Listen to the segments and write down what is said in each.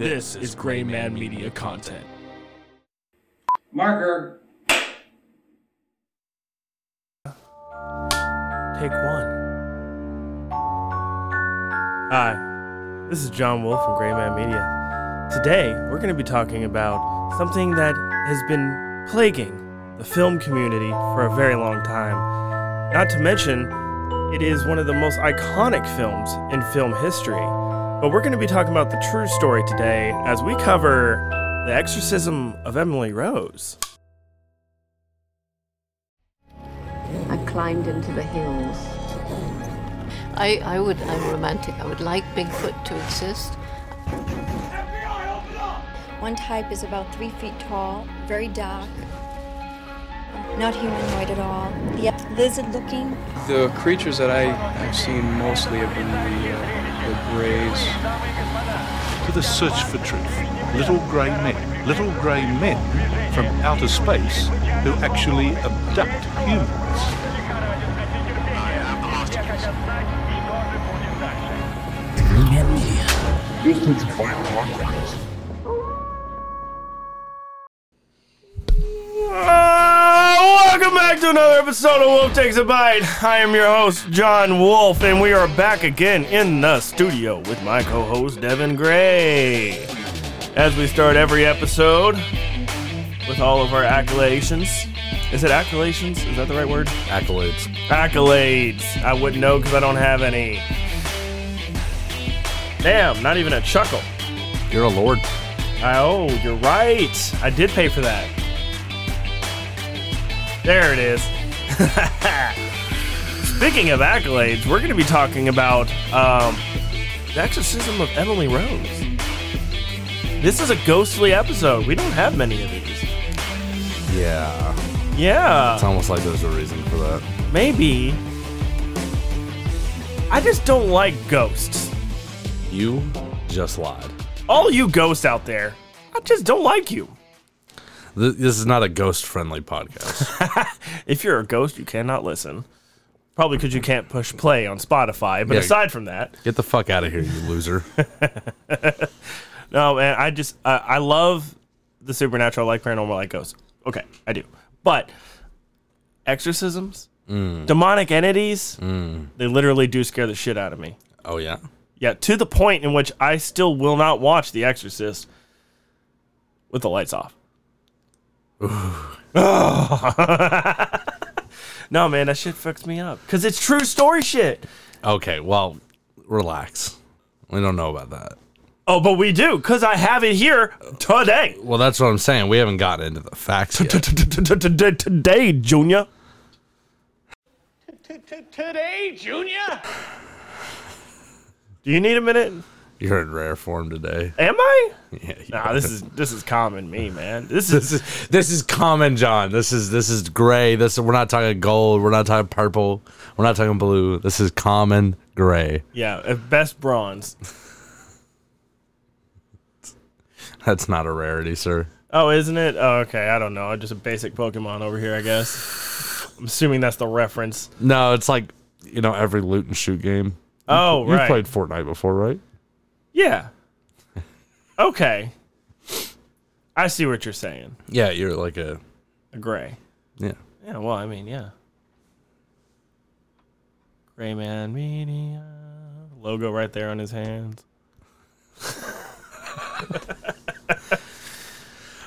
This is Grayman Media content. Marker. Take one. Hi, this is John Wolf from Grayman Media. Today, we're going to be talking about something that has been plaguing the film community for a very long time. Not to mention, it is one of the most iconic films in film history. But we're going to be talking about the true story today as we cover the exorcism of Emily Rose. I climbed into the hills. I, I would, I'm romantic. I would like Bigfoot to exist. One type is about three feet tall, very dark, not humanoid at all. The lizard looking. The creatures that I, I've seen mostly have been the, uh, the grays. to the search for truth. Little grey men. Little grey men from outer space who actually abduct humans. Uh, to another episode of Wolf Takes a Bite. I am your host, John Wolf, and we are back again in the studio with my co host, Devin Gray. As we start every episode with all of our accolations. Is it accolations? Is that the right word? accolades. Accolades. I wouldn't know because I don't have any. Damn, not even a chuckle. You're a lord. I- Oh, you're right. I did pay for that. There it is. Speaking of accolades, we're going to be talking about um, the exorcism of Emily Rose. This is a ghostly episode. We don't have many of these. Yeah. Yeah. It's almost like there's a reason for that. maybe. I just don't like ghosts. You just lied. All you ghosts out there, I just don't like you. Th- This is not a ghost friendly podcast. If you're a ghost, you cannot listen. Probably because you can't push play on Spotify. But Yeah. aside from that, Get the fuck out of here, you loser. no, man, I just I I love the supernatural, I like paranormal, I like ghosts. Okay, I do. But exorcisms, mm. demonic entities, mm. they literally do scare the shit out of me. Oh, yeah? Yeah, to the point in which I still will not watch The Exorcist with the lights off. no, man, that shit fucks me up because it's true story shit. Okay, well, relax. We don't know about that. Oh, but we do because I have it here today. Well, that's what I'm saying. We haven't gotten into the facts yet. Today, Junior. Today, Junior? Do you need a minute? You're in rare form today. Am I? Yeah, Nah, this is this is common me, man. This is this is this is common, John. This is this is gray. This we're not talking gold. We're not talking purple. We're not talking blue. This is common gray. yeah, at best bronze. That's not a rarity, sir. Oh, isn't it? Oh, okay. I don't know. Just a basic Pokemon over here, I guess. I'm assuming that's the reference. No, it's like you know every loot and shoot game. Oh, right. You've played Fortnite before, right? Yeah. Okay. I see what you're saying. Yeah, you're like a A gray. yeah. Yeah, well, I mean, yeah. Grayman Media. Logo right there on his hands.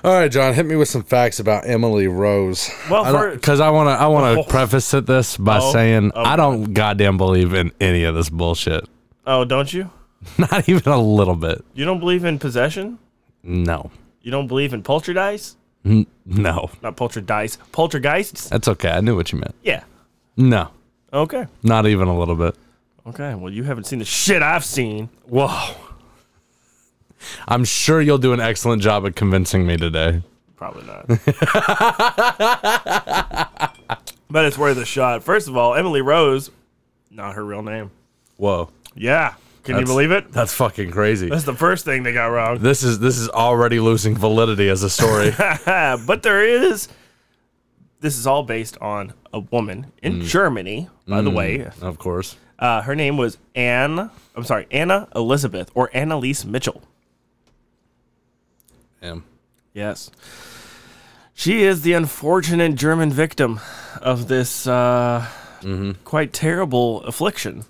All right, John, hit me with some facts about Emily Rose. Well, because I want to I want to Oh. preface it this by Oh, saying oh, I don't goddamn believe in any of this bullshit. Oh, don't you? Not even a little bit. You don't believe in possession? No, You don't believe in poltergeist? N- no, Not poltergeist. Poltergeists? that's okay. I knew what you meant. Yeah. No, Okay. not even a little bit. Okay. Well, you haven't seen the shit I've seen. Whoa. I'm sure you'll do an excellent job at convincing me today. Probably not. but it's worth a shot. First of all, Emily Rose, not her real name. Whoa, Yeah. Can you believe it? that's fucking crazy. That's the first thing they got wrong. This is this is already losing validity as a story. but there is. This is all based on a woman in Mm. Germany, by the way. of course. Uh, her name was Anne. I'm sorry, Anna Elizabeth or Anneliese Mitchell. Am. Yes. She is the unfortunate German victim of this uh, quite terrible affliction.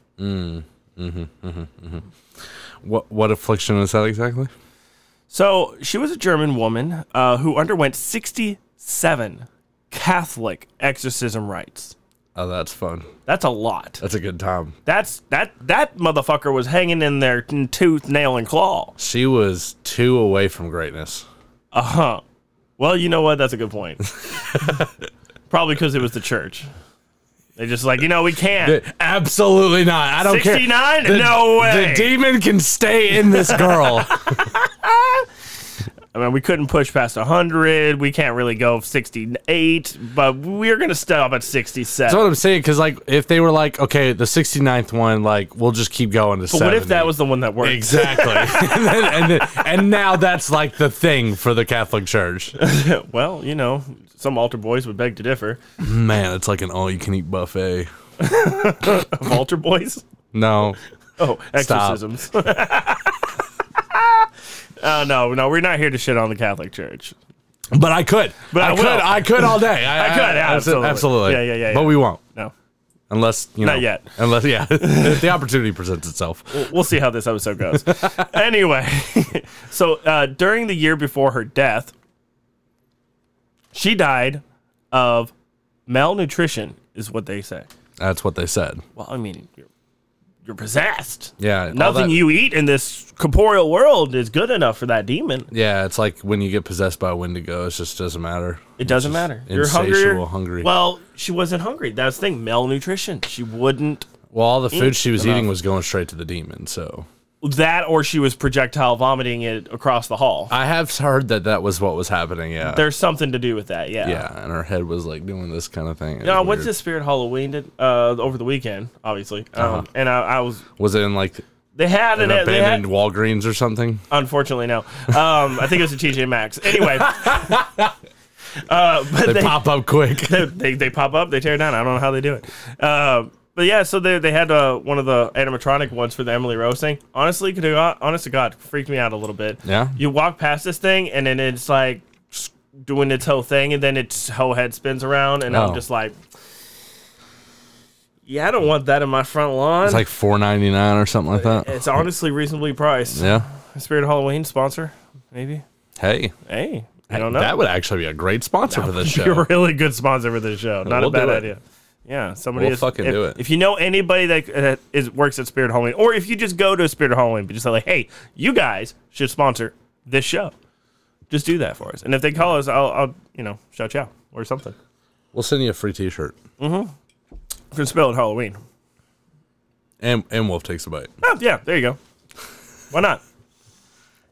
What what affliction is that exactly? So she was a German woman uh, who underwent 67 Catholic exorcism rites. Oh, that's fun. That's a lot. That's a good time. That's that that motherfucker was hanging in there in tooth, nail, and claw. She was two away from greatness. Uh huh. Well, you know what? That's a good point. Probably because it was the church. They just like you know we can't. Absolutely not. I don't care. 69? The- No way. The demon can stay in this girl. I mean, we couldn't push past 100. We can't really go 68, but we're going to stop at 67. That's what I'm saying. Because like, if they were like, okay, the 69th one, like, we'll just keep going to. but what if that was the one that worked? exactly? and, then, and, then, and now that's like the thing for the Catholic Church. well, you know, some altar boys would beg to differ. Man, it's like an all-you-can-eat buffet. Of altar boys? No, Oh, exorcisms. Oh, no, no, we're not here to shit on the Catholic Church. but I could. But I I, will. could. I could all day. I, I could, absolutely. absolutely. Yeah, yeah, yeah, But yeah. we won't. No, Unless you know, Not yet. Unless yeah, the opportunity presents itself. We'll- we'll see how this episode goes. anyway, so uh, during the year before her death, she died of malnutrition, is what they say. That's what they said. Well, I mean, you're, you're possessed. Yeah, Nothing that- you eat in this corporeal world is good enough for that demon. Yeah, it's like when you get possessed by a Wendigo. It just doesn't matter. It doesn't matter. You're hungry. hungry. Well, she wasn't hungry. That's the thing. Malnutrition. She wouldn't. Well, all the food she was enough. eating was going straight to the demon. So That or she was projectile vomiting it across the hall. I have heard that that was what was happening. Yeah, There's something to do with that. Yeah. yeah, and her head was like doing this kind of thing. It No, I was went weird. to Spirit Halloween did, uh, over the weekend, obviously, Uh-huh. um, and I, I was. Was it in like They had an an. They had, abandoned Walgreens or something? unfortunately, no. Um, I think it was a TJ Maxx. Anyway, uh, but They, they, pop up quick. they, they they pop up, they tear down. I don't know how they do it. Uh, but yeah, so they they had uh, one of the animatronic ones for the Emily Rose thing. Honestly, could have- honest to God, freaked me out a little bit. Yeah? You walk past this thing, and then it's like doing its whole thing, and then its whole head spins around, and Oh. I'm just like. Yeah, I don't want that in my front lawn. It's like four ninety nine or something like that. It's honestly reasonably priced. Yeah. Spirit Halloween sponsor, maybe. Hey, Hey, I don't know. that would actually be a great sponsor for this show. a really good sponsor for this show. Not We'll a bad idea. Yeah, somebody We'll is, fucking if, do it. If you know anybody that uh, is works at Spirit Halloween, or if you just go to Spirit Halloween, but just say like, "Hey, you guys should sponsor this show," just do that for us. And if they call us, I'll, I'll you know, shout you out or something. We'll send you a free T-shirt, Mm-hmm. From Spirit Halloween. and and Wolf takes a bite. Oh, yeah, there you go. Why not?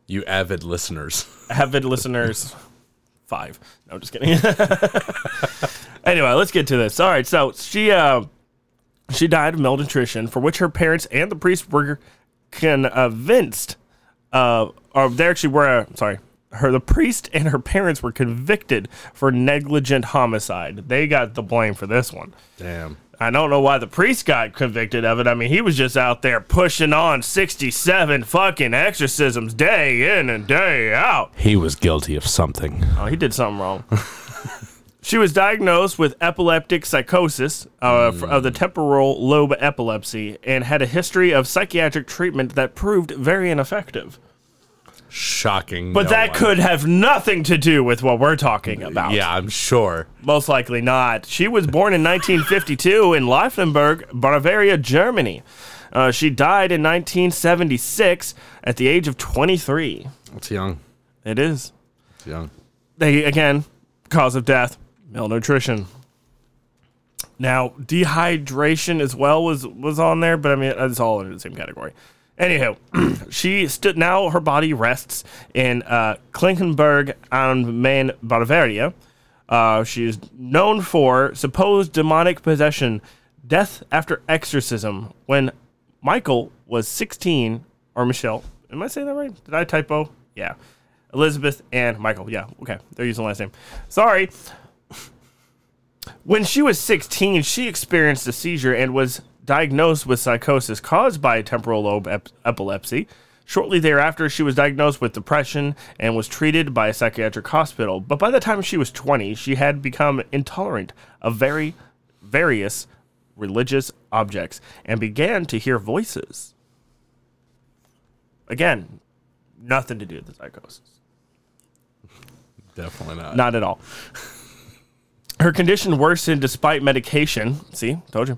You avid listeners. avid listeners five no I'm just kidding anyway let's get to this all right so she uh she died of malnutrition for which her parents and the priest were convinced uh or they actually were uh, sorry her the priest and her parents were convicted for negligent homicide they got the blame for this one Damn. I don't know why the priest got convicted of it. I mean, he was just out there pushing on 67 fucking exorcisms day in and day out. He was guilty of something. Oh, he did something wrong. she was diagnosed with epileptic psychosis uh, f- of the temporal lobe epilepsy and had a history of psychiatric treatment that proved very ineffective. Shocking. But no that one- could have nothing to do with what we're talking about. Yeah, I'm sure. Most likely not. She was born in 1952 in Leifenberg, Bavaria, Germany. Uh, she died in 1976 at the age of 23. It's young. It is. It's young. they again cause of death malnutrition now dehydration as well was was on there but i mean it's all in the same category anywho she stood now her body rests in uh klingenberg am main bavaria uh, she is known for supposed demonic possession death after exorcism when michael was 16 or michelle am i saying that right did i typo yeah Elizabeth and Michael. Yeah, okay. They're using the last name. Sorry. When she was 16, she experienced a seizure and was diagnosed with psychosis caused by temporal lobe ep- epilepsy. Shortly thereafter, she was diagnosed with depression and was treated by a psychiatric hospital. But by the time she was 20, she had become intolerant of very various religious objects and began to hear voices. Again, nothing to do with the psychosis. Definitely not. Not at all. Her condition worsened despite medication. See, told you.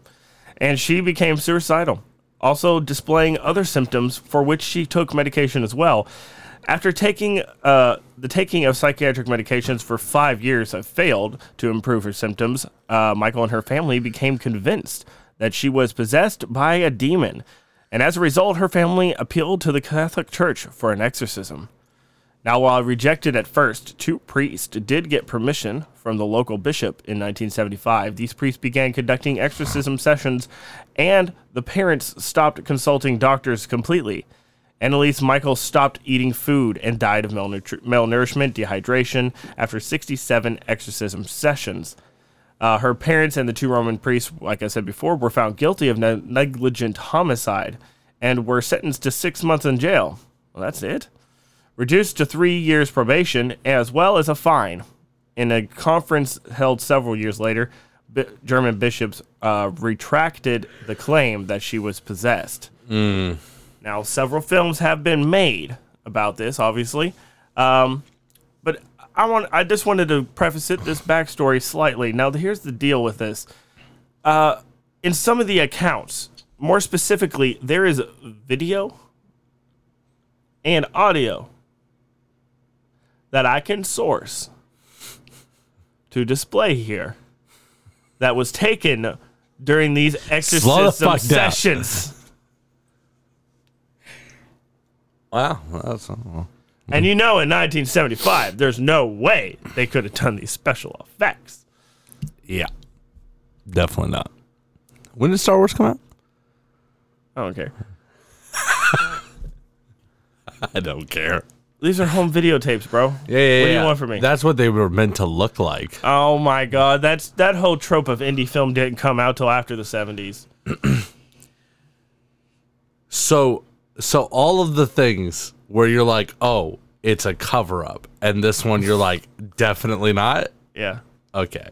And she became suicidal, also displaying other symptoms for which she took medication as well. After taking uh, the taking of psychiatric medications for five years have failed to improve her symptoms, uh, Michael and her family became convinced that she was possessed by a demon. And as a result, her family appealed to the Catholic Church for an exorcism. Now, while rejected at first, two priests did get permission from the local bishop in 1975. These priests began conducting exorcism sessions, and the parents stopped consulting doctors completely. Anneliese Michael stopped eating food and died of malnutri- malnourishment, dehydration after 67 exorcism sessions. Uh, her parents and the two Roman priests, like I said before, were found guilty of ne- negligent homicide and were sentenced to six months in jail. Well, that's it reduced to three years probation as well as a fine. In a conference held several years later, B- German bishops uh, retracted the claim that she was possessed. Now, several films have been made about this, obviously, um, but I want I just wanted to preface it this backstory slightly. Now, here's the deal with this. Uh, in some of the accounts, more specifically, there is video and audio that I can source to display here that was taken during these exorcism fuck down. sessions. Wow, that's uh, well, And you know, in 1975, there's no way they could have done these special effects. yeah, definitely not. When did Star Wars come out? I don't care. I don't care. These are home videotapes, bro. Yeah, yeah, What do you want from me? That's what they were meant to look like. oh my god, that's that whole trope of indie film didn't come out till after the 70s. So, so all of the things where you're like, oh, it's a cover up, and this one you're like, definitely not. Yeah, Okay,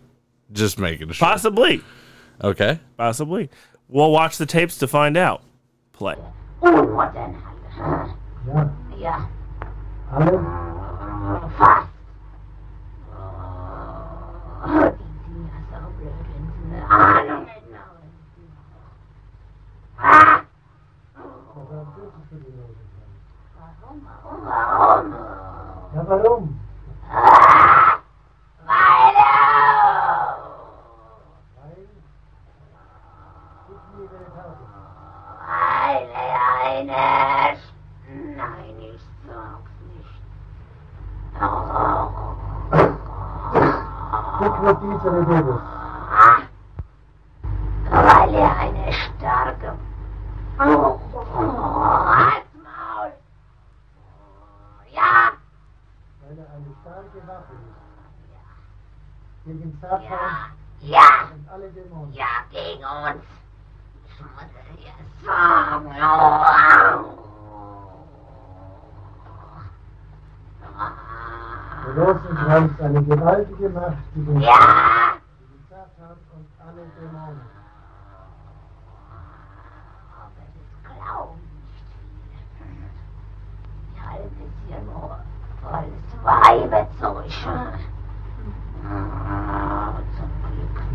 just making a sure. possibly, Okay. possibly. We'll watch the tapes to find out. Play. Wat den Halle. Ja. Fast! Ja, warum?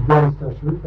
Glück. Wer ist da schuld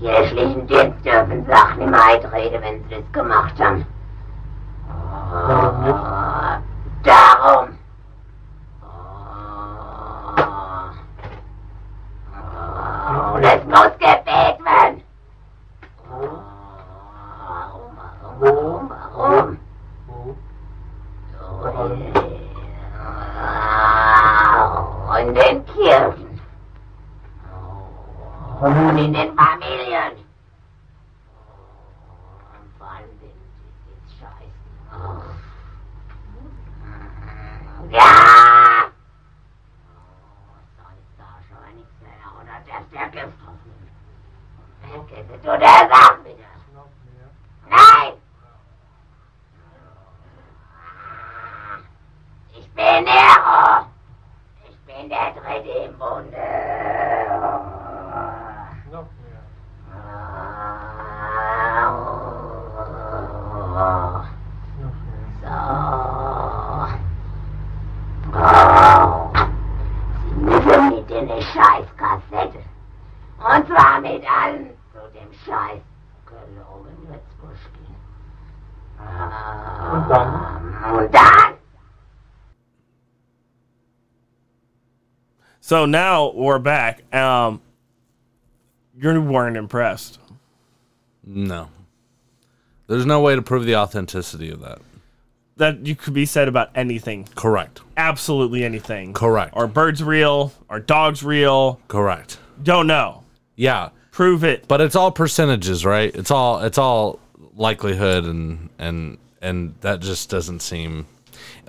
Ja, schlechten Dank, darf ich nach reden, wenn sie das gemacht haben. Scheiß gelogen Würzbusch gehen. Und dann? Und dann? So now we're back. Um, you weren't impressed. No. There's no way to prove the authenticity of that. That you could be said about anything. Correct. Absolutely anything. Correct. Are birds real? Are dogs real? Correct. Don't know. Yeah. Prove it. But it's all percentages, right? It's all it's all likelihood and and and that just doesn't seem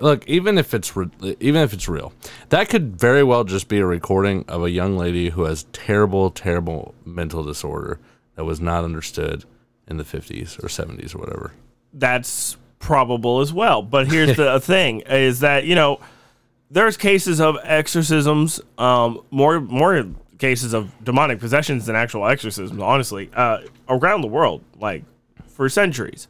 Look, even if it's re- even if it's real, that could very well just be a recording of a young lady who has terrible terrible mental disorder that was not understood in the 50s or 70s or whatever. That's probable as well. But here's the thing: is that you know there's cases of exorcisms, um, more more cases of demonic possessions than actual exorcisms. Honestly, uh, around the world, like for centuries.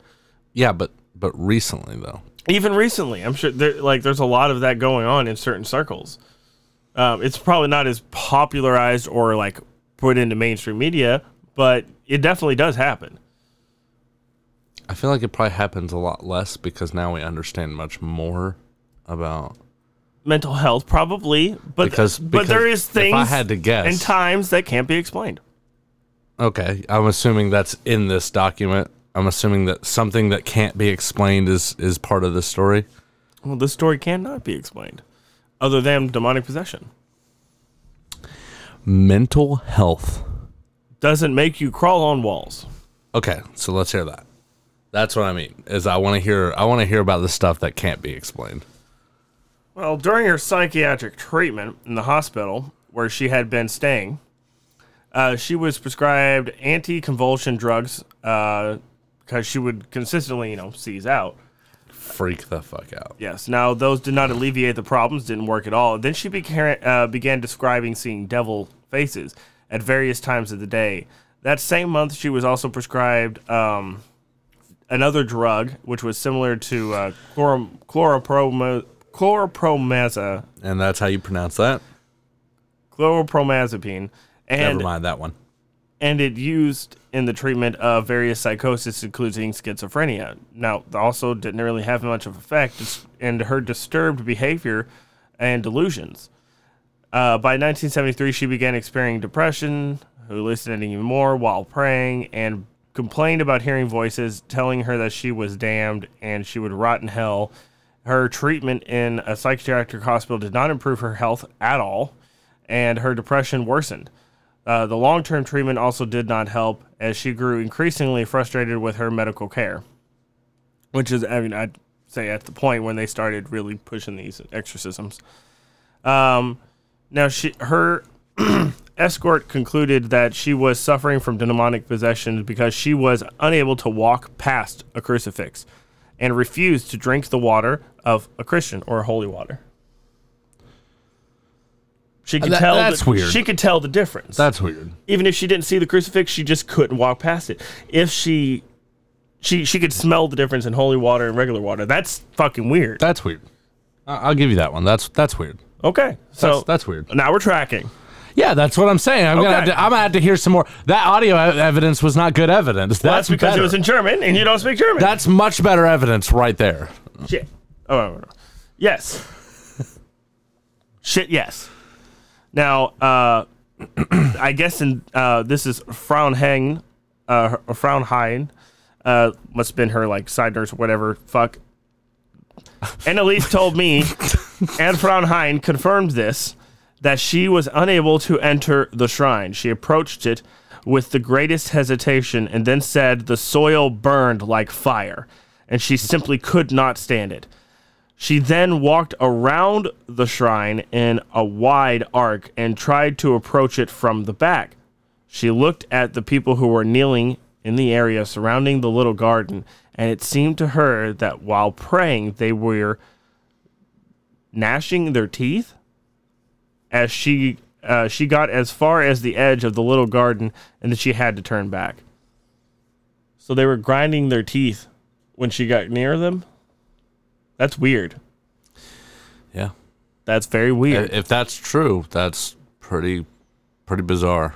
Yeah, but but recently though. Even recently, I'm sure there like there's a lot of that going on in certain circles. Um, it's probably not as popularized or like put into mainstream media, but it definitely does happen. I feel like it probably happens a lot less because now we understand much more about Mental health, probably, but Because- but there is if I things had to guess- and times that can't be explained. Okay, I'm assuming that's in this document. I'm assuming that something that can't be explained is is part of the story. Well, this story cannot be explained. other than demonic possession. Mental health. Doesn't make you crawl on walls. Okay, so let's hear that. That's what I mean. Is I want to hear I want to hear about the stuff that can't be explained. Well, during her psychiatric treatment in the hospital where she had been staying, uh, she was prescribed anti-convulsion drugs because she would consistently, you know, seize out. Freak the fuck out. Yes. Now those did not alleviate the problems; didn't work at all. Then she began uh, began describing seeing devil faces at various times of the day. That same month, she was also prescribed um, another drug, which was similar to uh, chloro- chloroproma- chloropromazine, And that's how you pronounce that? chloropromazepine, and Never mind that one. and it used in the treatment of various psychosis, including schizophrenia. Now, also didn't really have much of effect and her disturbed behavior and delusions. Uh, by 1973, she began experiencing depression, hallucinating even more while praying, and complained about hearing voices telling her that she was damned and she would rot in hell. Her treatment in a psychiatric hospital did not improve her health at all, and her depression worsened. Uh, the long term treatment also did not help as she grew increasingly frustrated with her medical care, which is, I mean, I'd say at the point when they started really pushing these exorcisms. Um, now, she her escort concluded that she was suffering from demonic possession because she was unable to walk past a crucifix and refused to drink the water of a Christian or holy water. She uh, could That- tell. that's the, weird. She could tell the difference. That's weird. Even if she didn't see the crucifix, she just couldn't walk past it. If she, she she could smell the difference in holy water and regular water. That's fucking weird. That's weird. I- I'll give you that one. That's that's weird. Okay, so That's, that's weird. now we're tracking. Yeah, that's what I'm saying. I'm gonna have Okay. to, I'm gonna have to hear some more. That audio e- evidence was not good evidence. Well, that's that's because better. it was in German and you don't speak German. That's much better evidence right there. Shit. Oh, yes. Shit, yes. Now, uh, I guess in uh, this is Fraunhagen, uh, or Fraunhagen, uh, must have been her like side nurse whatever. Fuck. Anneliese told me, and Fraunhagen confirmed this, that she was unable to enter the shrine. She approached it with the greatest hesitation and then said the soil burned like fire, and she simply could not stand it. She then walked around the shrine in a wide arc and tried to approach it from the back. She looked at the people who were kneeling in the area surrounding the little garden, and it seemed to her that while praying, they were gnashing their teeth. As she uh, she got as far as the edge of the little garden, and then she had to turn back. So they were grinding their teeth when she got near them. That's weird. Yeah. That's very weird. If that's true, that's pretty pretty bizarre.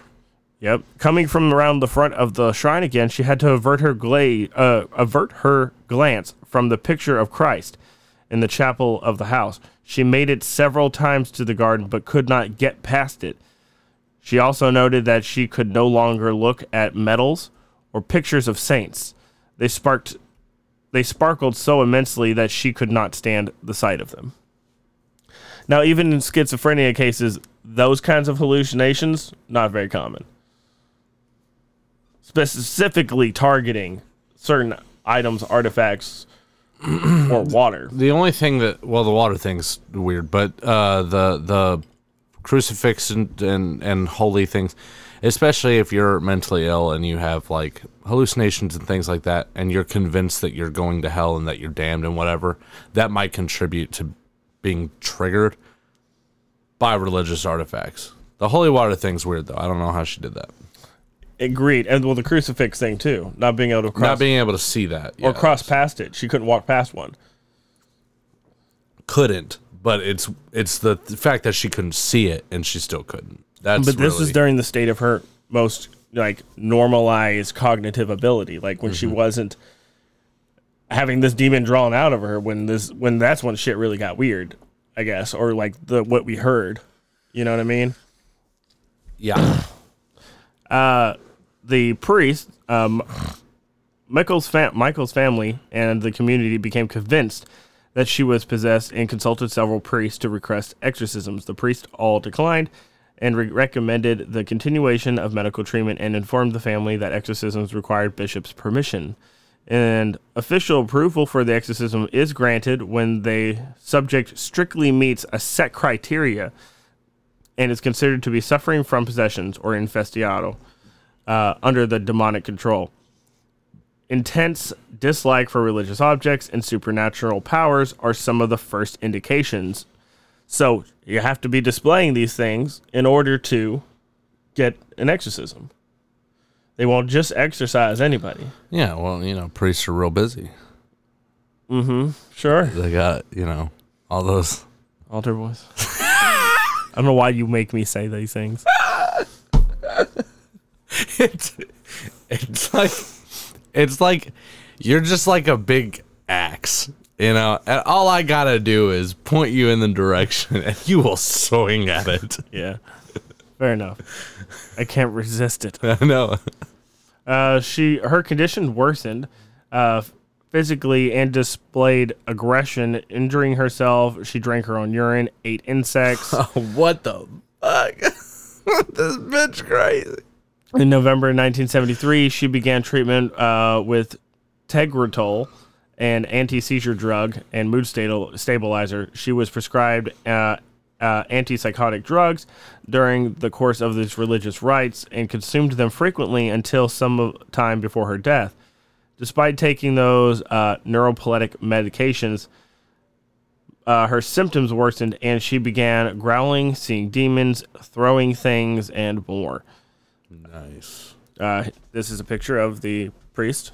Yep. Coming from around the front of the shrine again, she had to avert her gla- uh, avert her glance from the picture of Christ in the chapel of the house. She made it several times to the garden, but could not get past it. She also noted that she could no longer look at medals or pictures of saints. They sparked they sparkled so immensely that she could not stand the sight of them. Now, even in schizophrenia cases, those kinds of hallucinations not very common. Specifically targeting certain items, artifacts, or water. The only thing that well, the water thing's weird, but uh, the the crucifix and, and and holy things, especially if you're mentally ill and you have like hallucinations and things like that, and you're convinced that you're going to hell and that you're damned and whatever, that might contribute to being triggered by religious artifacts. The holy water thing's weird though. I don't know how she did that. Agreed. And well, the crucifix thing too. Not being able to cross Not being able to see that or cross past it. She couldn't walk past one. couldn't, but it's it's the, the fact that she couldn't see it and she still couldn't. That's but this really, is during the state of her most like normalized cognitive ability, like when she Mm-hmm. wasn't having this demon drawn out of her. When this, when that's when shit really got weird, I guess, or like the what we heard. You know what I mean? yeah. Uh, the priest, um, Michael's fam- Michael's family and the community became convinced that she was possessed and consulted several priests to request exorcisms. The priests all declined and re- recommended the continuation of medical treatment and informed the family that exorcisms required bishop's permission. And official approval for the exorcism is granted when the subject strictly meets a set criteria and is considered to be suffering from possessions or infestiato uh, under the demonic control. Intense dislike for religious objects and supernatural powers are some of the first indications. So you have to be displaying these things in order to get an exorcism. They won't just exorcise anybody. Yeah, well, you know, priests are real busy. Mm-hmm. Sure. They got, you know, all those altar boys. I don't know why you make me say these things. it's, it's like it's like you're just like a big axe, you know, and all I gotta do is point you in the direction and you will swing at it. Yeah. Fair enough. I can't resist it. I know. Uh, she her condition worsened uh, physically and displayed aggression, injuring herself. She drank her own urine, ate insects. what the fuck? this bitch crazy. In November 1973, she began treatment uh, with Tegretol, an anti seizure drug and mood stabilizer. She was prescribed uh, uh, antipsychotic drugs during the course of these religious rites and consumed them frequently until some time before her death. Despite taking those uh, medications, uh, her symptoms worsened and she began growling, seeing demons, throwing things, and more. Nice. Uh, this is a picture of the priest.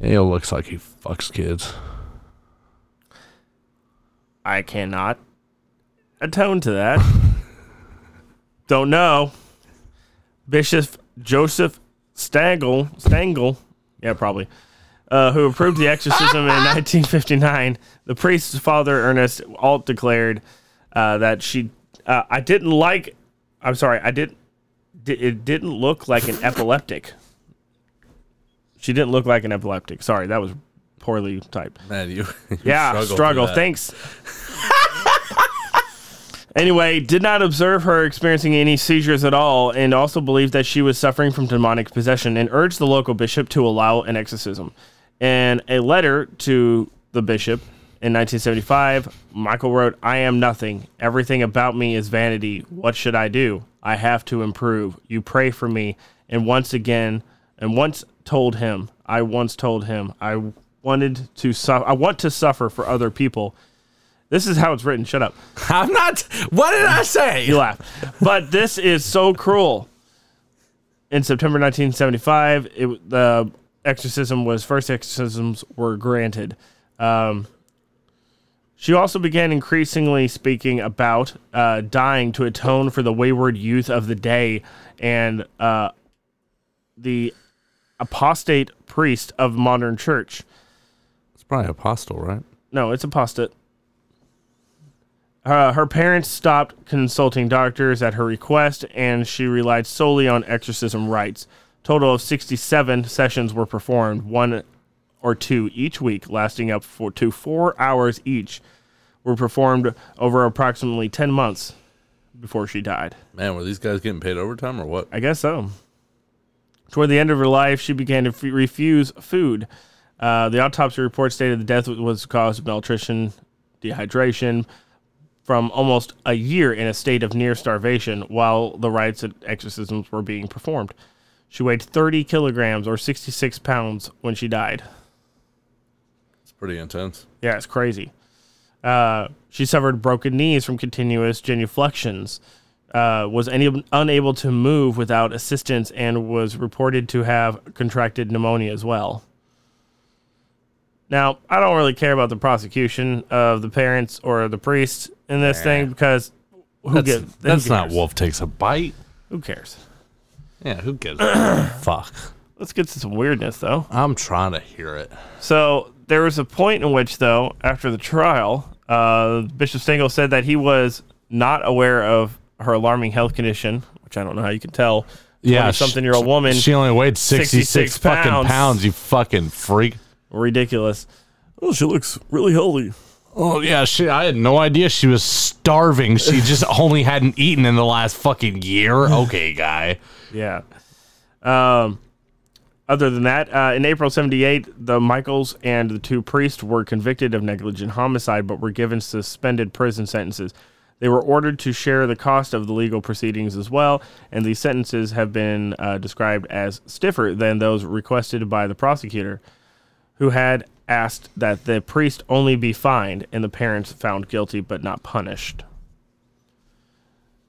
He looks like he fucks kids. I cannot atone to that. Don't know. Bishop Joseph Stangl, Stangl, yeah, probably, uh, who approved the exorcism in 1959. The priest's father, Ernest Alt, declared uh, that she, uh, I didn't like, I'm sorry, I didn't, it didn't look like an epileptic. She didn't look like an epileptic. Sorry, that was poorly typed. Man, you, you yeah, struggle struggle. Thanks. anyway, did not observe her experiencing any seizures at all, and also believed that she was suffering from demonic possession, and urged the local bishop to allow an exorcism. In a letter to the bishop in 1975, Michael wrote, "I am nothing. Everything about me is vanity. What should I do? I have to improve. You pray for me." And once again, and once told him, I once told him, I wanted to suffer. I want to suffer for other people. This is how it's written. Shut up. I'm not. What did I say? You laugh. But this is so cruel. In September 1975, it, the exorcism was first exorcisms were granted. Um, she also began increasingly speaking about uh, dying to atone for the wayward youth of the day and uh, the apostate priest of modern church. It's probably apostle, right? No, it's apostate. Uh, her parents stopped consulting doctors at her request, and she relied solely on exorcism rites. Total of 67 sessions were performed, one or two each week, lasting up for, to four hours each, were performed over approximately 10 months before she died. Man, were these guys getting paid overtime or what? I guess so. Toward the end of her life, she began to f- refuse food. Uh, the autopsy report stated the death was caused of malnutrition, dehydration, from almost a year in a state of near starvation while the rites and exorcisms were being performed. She weighed 30 kilograms or 66 pounds when she died. Pretty intense. Yeah, it's crazy. Uh, she suffered broken knees from continuous genuflections, uh, was any, unable to move without assistance, and was reported to have contracted pneumonia as well. Now, I don't really care about the prosecution of the parents or the priest in this Nah. thing because who That's, gives? who that's not? Wolf takes a bite. Who cares? Yeah, who gives fuck? Let's get to some weirdness, though. I'm trying to hear it. So there was a point in which, though, after the trial, uh, Bishop Stengel said that he was not aware of her alarming health condition, which I don't know how you can tell. Yeah, something year old woman. She only weighed 66, 66 fucking pounds. pounds. You fucking freak. ridiculous. Oh, she looks really healthy. Oh yeah, she. I had no idea she was starving. She just only hadn't eaten in the last fucking year. Okay, guy. Yeah. Um, other than that, uh, in April 78, the Michaels and the two priests were convicted of negligent homicide but were given suspended prison sentences. They were ordered to share the cost of the legal proceedings as well, and these sentences have been uh, described as stiffer than those requested by the prosecutor, who had asked that the priest only be fined and the parents found guilty but not punished.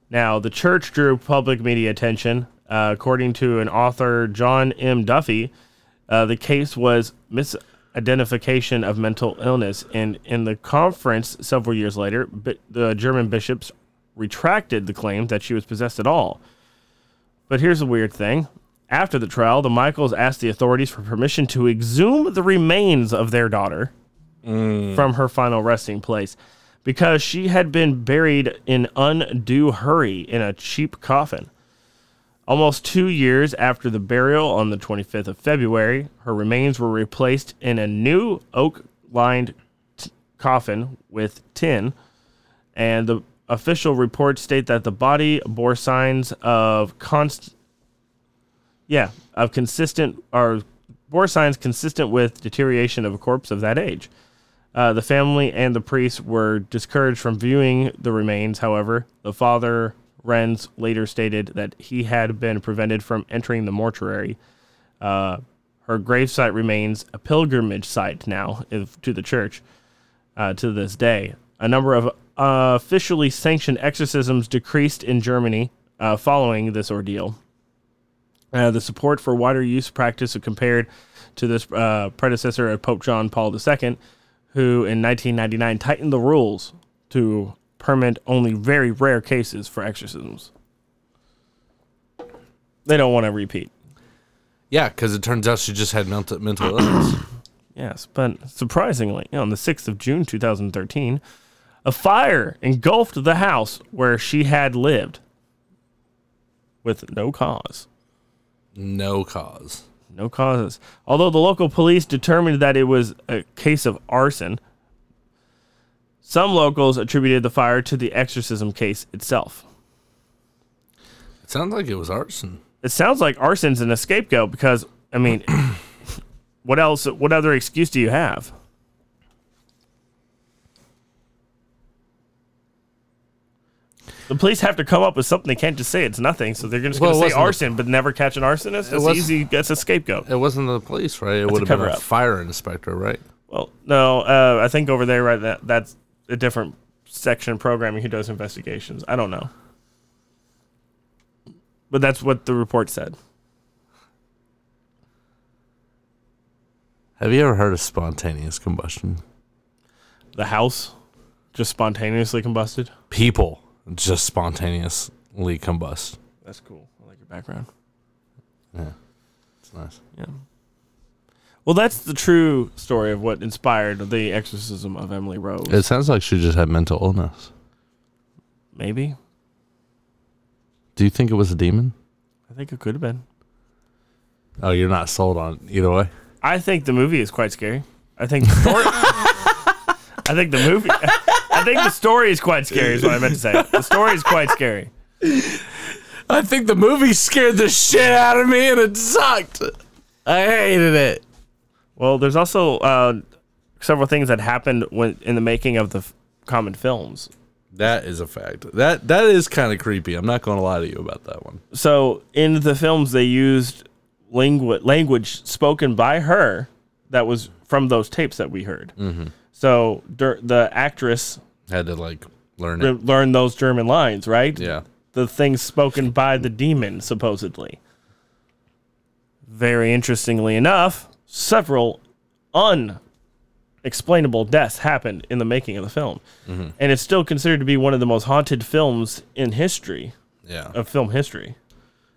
Now, the church drew public media attention. Uh, according to an author, John M. Duffy, uh, the case was misidentification of mental illness. And in the conference several years later, the German bishops retracted the claim that she was possessed at all. But here's the weird thing. After the trial, the Michaels asked the authorities for permission to exhume the remains of their daughter from her final resting place because she had been buried in undue hurry in a cheap coffin. Almost two years after the burial on the 25th of February, her remains were replaced in a new oak lined t- coffin with tin, and the official reports state that the body bore signs of const yeah, of consistent or bore signs consistent with deterioration of a corpse of that age. Uh, the family and the priest were discouraged from viewing the remains. However, the father Renz later stated that he had been prevented from entering the mortuary. Uh, her gravesite remains a pilgrimage site now if, to the church uh, to this day. A number of officially sanctioned exorcisms decreased in Germany uh, following this ordeal. Uh, the support for wider use practice compared to this uh, predecessor of Pope John Paul II, who in 1999 tightened the rules to permit only very rare cases for exorcisms. They don't want to repeat. Yeah, because it turns out she just had mental mental illness. Yes, but surprisingly, on the 6th of June 2013, a fire engulfed the house where she had lived with no cause. No cause. No causes. Although the local police determined that it was a case of arson, some locals attributed the fire to the exorcism case itself. It sounds like it was arson. It sounds like arson's an scapegoat because, I mean, what else? What other excuse do you have? The police have to come up with something. They can't just say it's nothing. So they're just going to say wasn't the- arson, but never catch an arsonist. It That's was- easy. That's a scapegoat. It wasn't the police, right? It would have been a fire inspector, right? Well, no, uh, I think over there, right, that, that's a different section of programming who does investigations. I don't know. But that's what the report said. Have you ever heard of spontaneous combustion? The house just spontaneously combusted. People just spontaneously combust. That's cool. I like your background. Yeah, it's nice. Yeah. Well, that's the true story of what inspired the exorcism of Emily Rose. It sounds like she just had mental illness. Maybe. Do you think it was a demon? I think it could have been. Oh, you're not sold on either way. I think the movie is quite scary. I think the story. I think the movie. I think the story is quite scary. Is what I meant to say. The story is quite scary. I think the movie scared the shit out of me and it sucked. I hated it. Well, there's also uh, several things that happened when in the making of the f- common films. That is a fact. That that is kind of creepy. I'm not going to lie to you about that one. So in the films, they used language language spoken by her that was from those tapes that we heard. Mm-hmm. So dur- the actress Had to like learn it. learned those German lines, right? Yeah. The things spoken by the demon, supposedly. Very interestingly enough, several unexplainable deaths happened in the making of the film. Mhm. And it's still considered to be one of the most haunted films in history Yeah. of film history.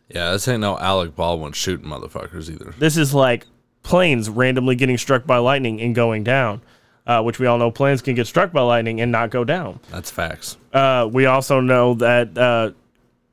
Yeah, this ain't no Alec Baldwin shooting motherfuckers either. This is like planes randomly getting struck by lightning and going down, uh, which we all know planes can get struck by lightning and not go down. That's facts. Uh, we also know that uh,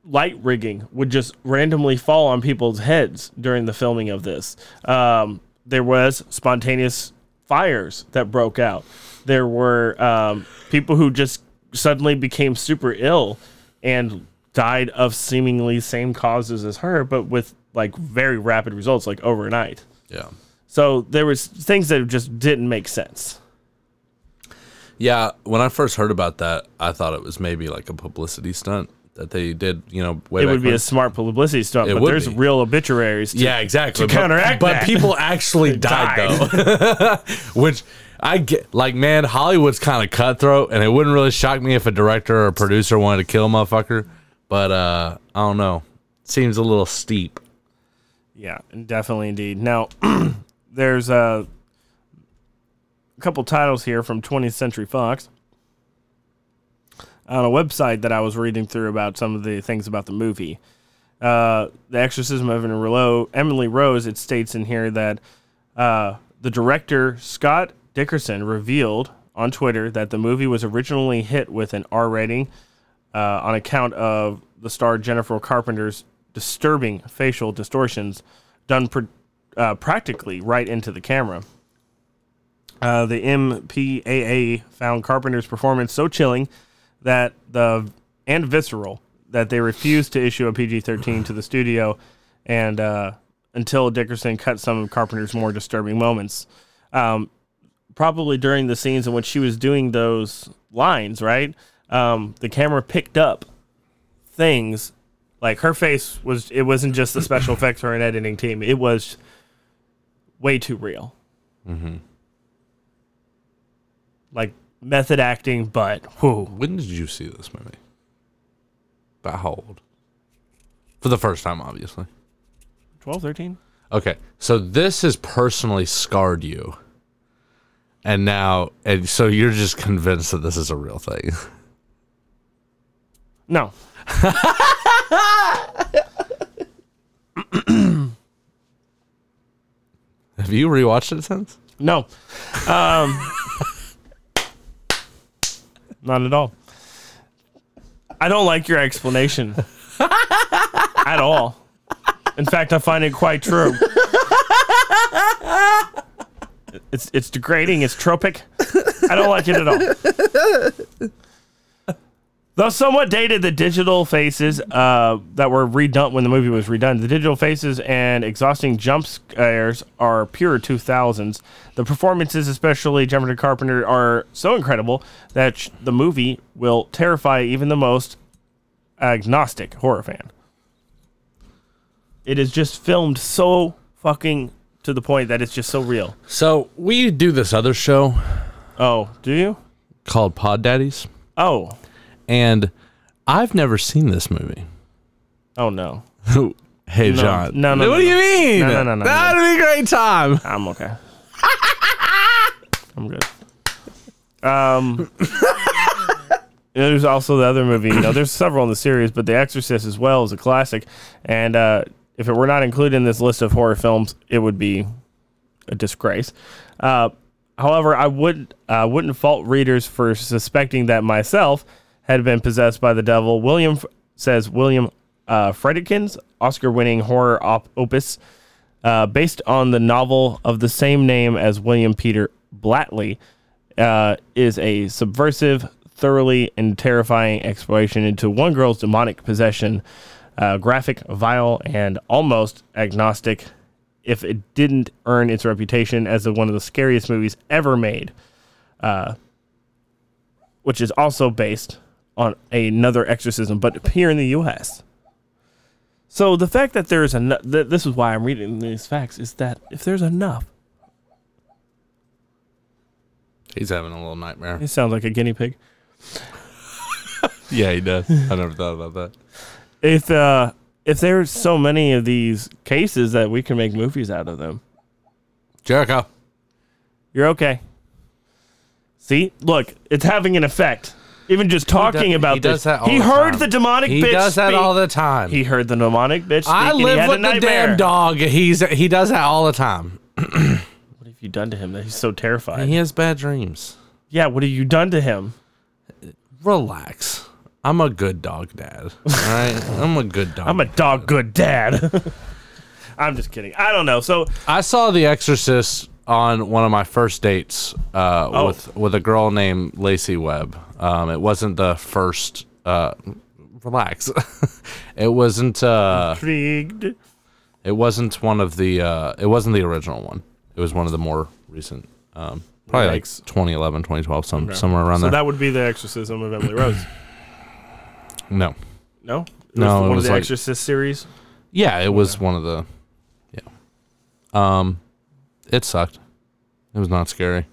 light rigging would just randomly fall on people's heads during the filming of this. Um, there was spontaneous fires that broke out. There were um, people who just suddenly became super ill and died of seemingly same causes as her, but with like very rapid results, like overnight. Yeah. So there was things that just didn't make sense. Yeah, when I first heard about that, I thought it was maybe like a publicity stunt that they did. You know, way it would be when. a smart publicity stunt, It but there's be. real obituaries. To, yeah, exactly. To But- counteract but, that. people actually died, though, which I get. Like, man, Hollywood's kind of cutthroat, and it wouldn't really shock me if a director or a producer wanted to kill a motherfucker. But uh, I don't know. Seems a little steep. Yeah, and definitely indeed. Now, there's a, a couple titles here from 20th Century Fox on a website that I was reading through about some of the things about the movie. Uh, the Exorcism of Emily Rose, It states in here that uh, the director Scott Derrickson revealed on Twitter that the movie was originally hit with an R rating uh, on account of the star Jennifer Carpenter's disturbing facial distortions done pr- uh, practically right into the camera. Uh, the MPAA found Carpenter's performance so chilling that the and visceral that they refused to issue a PG-13 to the studio, and uh, until Derrickson cut some of Carpenter's more disturbing moments. Um, probably during the scenes in which she was doing those lines, right? Um, the camera picked up things like her face was. It wasn't just the special effects or an editing team. It was way too real. Mm-hmm. Like method acting, but whoo. When did you see this movie? About how old? For the first time, obviously. 12, 13? Okay, so this has personally scarred you, and now, and so you're just convinced that this is a real thing. No. Have you rewatched it since? No. Um, not at all. I don't like your explanation at all. In fact, I find it quite true. It's it's degrading. It's tropic. I don't like it at all. Though somewhat dated, the digital faces uh, that were redone when the movie was redone, the digital faces and exhausting jump scares are pure 2000s. The performances, especially Jennifer Carpenter, are so incredible that sh- the movie will terrify even the most agnostic horror fan. It is just filmed so fucking to the point that it's just so real. So we do this other show. Oh, do you? Called Pod Daddies. Oh. And I've never seen this movie. Oh no. hey No. John. No, no, What no, do you no. mean? No, no, no, no, That'd be a great time. I'm okay. I'm good. Um, there's also the other movie. You know, there's several in the series, but The Exorcist as well is a classic. And uh, if it were not included in this list of horror films, it would be a disgrace. Uh, however, I would uh, wouldn't fault readers for suspecting that myself had been possessed by the devil. William says William uh, Oscar-winning horror op- opus, uh, based on the novel of the same name as William Peter Blatty, uh, is a subversive, thoroughly and terrifying exploration into one girl's demonic possession. Uh, graphic, vile, and almost agnostic. If it didn't earn its reputation as one of the scariest movies ever made, uh, which is also based on another exorcism, but here in the U.S. So the fact that there's enough, th- this is why I'm reading these facts, is that if there's enough, He's having a little nightmare. it sounds like a guinea pig. Yeah, he does. I never thought about that. If uh, if there's so many of these cases that we can make movies out of them, Jericho, you're okay. See, look, it's having an effect. Even just talking does- about he this, does that all he the heard time. the demonic He bitch. does that speak. all the time. He heard the demonic bitch. Speak I and he live had a with the nightmare. damn dog. He's he does that all the time. What have you done to him that he's so terrified? He has bad dreams. yeah, what have you done to him? Relax. I'm a good dog dad. All right, I'm a good dog. I'm a dog good dad. I'm just kidding. I don't know. So I saw The Exorcist on one of my first dates uh, Oh. with with a girl named Lacey Webb. Um, it wasn't the first. Uh, relax. it wasn't. Uh, Intrigued. it wasn't one of the. Uh, it wasn't the original one. It was one of the more recent. Um, probably like Yikes. 2011, 2012, some Okay. somewhere around that. so there. that would be the exorcism of Emily Rose. no. No, It No, one was of the like- Exorcist series. Yeah, it was one of the. Yeah. Um, it sucked. It was not scary.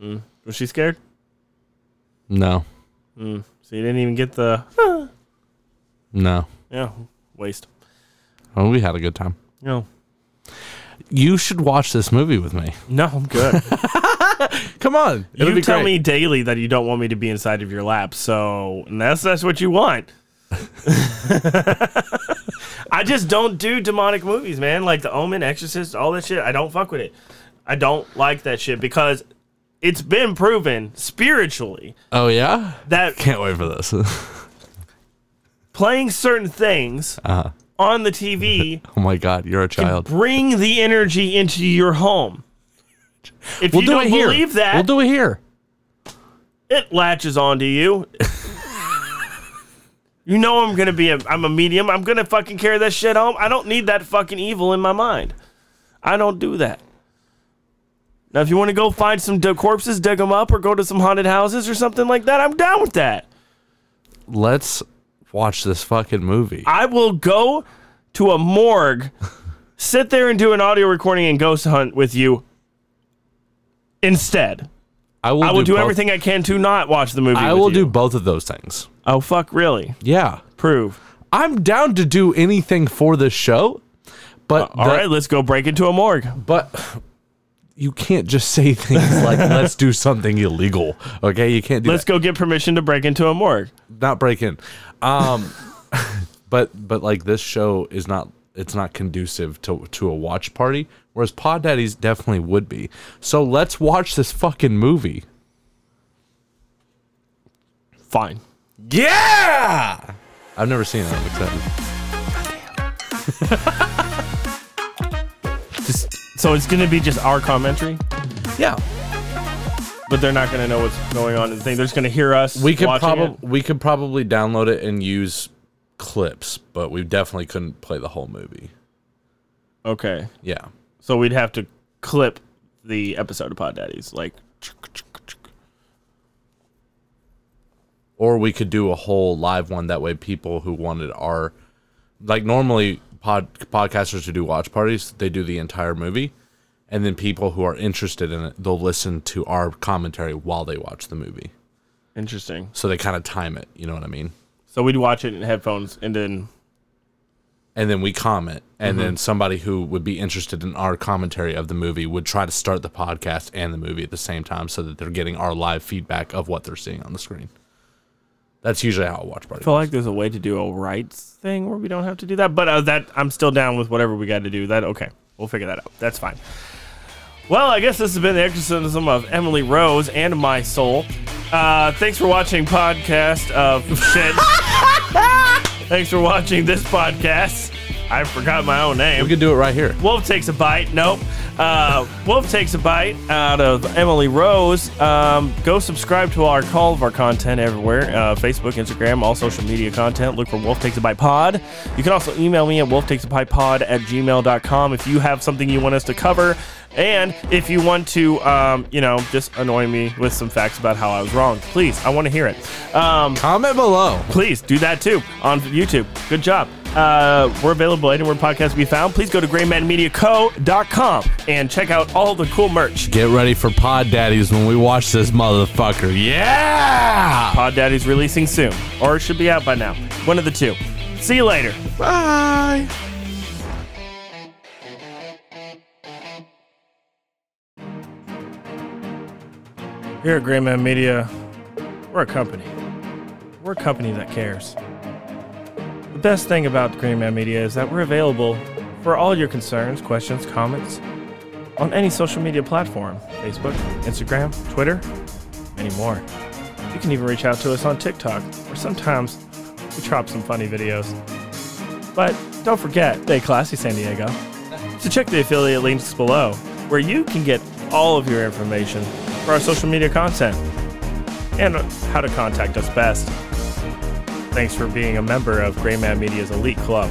Mm. Was she scared? No. Mm. So you didn't even get the. No. Yeah, waste. Well, we had a good time. No, You should watch this movie with me. no, I'm good. Come on. You tell great. me daily that you don't want me to be inside of your lap, so that's that's what you want. I just don't do demonic movies, man. Like The Omen, Exorcist, all that shit. I don't fuck with it. I don't like that shit because it's been proven spiritually Oh yeah. that Can't wait for this. playing certain things uh, on the TV oh my god, you're a can child. bring the energy into your home. If We'll you do here. believe that, We'll do it here. it latches onto you. You know I'm gonna be a I'm a medium. I'm gonna fucking carry that shit home. I don't need that fucking evil in my mind. I don't do that. Now, if you want to go find some dead corpses, dig them up, or go to some haunted houses or something like that, I'm down with that. Let's watch this fucking movie. I will go to a morgue, sit there and do an audio recording and ghost hunt with you instead. I will. I will do both- everything I can to not watch the movie. I will you. do both of those things. Oh fuck! Really? Yeah. Prove. I'm down to do anything for this show, but All the- right, let's go break into a morgue. but you can't just say things like let's do something illegal. Okay, you can't do Let's that. go get permission to break into a morgue. Not break in. Um but but like this show is not it's not conducive to to a watch party, whereas Pod Daddies definitely would be. So let's watch this fucking movie. Fine. Yeah! I've never seen it. I'm excited. Just, so it's gonna be just our commentary, Yeah. but they're not gonna know what's going on in the thing. They're just gonna hear us. We could watching probably we could probably download it and use clips, but we definitely couldn't play the whole movie. Okay, Yeah. So we'd have to clip the episode of Pod Daddies, like Or we could do a whole live one that way people who wanted our like normally pod podcasters who do watch parties, they do the entire movie. And then people who are interested in it, they'll listen to our commentary while they watch the movie. interesting. So they kind of time it, you know what I mean? So we'd watch it in headphones, and then and then we comment and Mm-hmm. then somebody who would be interested in our commentary of the movie would try to start the podcast and the movie at the same time so that they're getting our live feedback of what they're seeing on the screen that's usually how a watch party I feel like there's a way to do a rights thing where we don't have to do that. But uh, that I'm still down with whatever we got to do. That okay, we'll figure that out. That's fine. Well, I guess this has been the exorcism of Emily Rose and my soul. Uh, thanks for watching podcast of shit. thanks for watching this podcast. I forgot my own name. we could do it right here Wolf takes a bite. Nope. Uh, Wolf takes a bite out of Emily Rose. Um, go subscribe to our all of our content everywhere uh, Facebook, Instagram, all social media content. Look for Wolf Takes a Bite Pod. You can also email me at wolf takes a bite pod at gmail.com if you have something you want us to cover. And if you want to, um, you know, just annoy me with some facts about how I was wrong, please, I want to hear it. Um, comment below please do that too on YouTube. Good job. Uh, we're available anywhere podcasts can be found. Please go to graymanmediaco.com and check out all the cool merch. get ready for pod daddies when we watch this motherfucker yeah Pod Daddy's releasing soon, or it should be out by now. One of the two. See you later. bye Here at Grayman Media, we're a company. We're a company that cares. The best thing about Grayman Media is that we're available for all your concerns, questions, comments on any social media platform Facebook, Instagram, Twitter, many more. You can even reach out to us on TikTok, where sometimes we drop some funny videos. But don't forget, stay classy, San Diego. So check the affiliate links below, where you can get all of your information for our social media content and how to contact us best. Thanks for being a member of Grayman Media's Elite Club.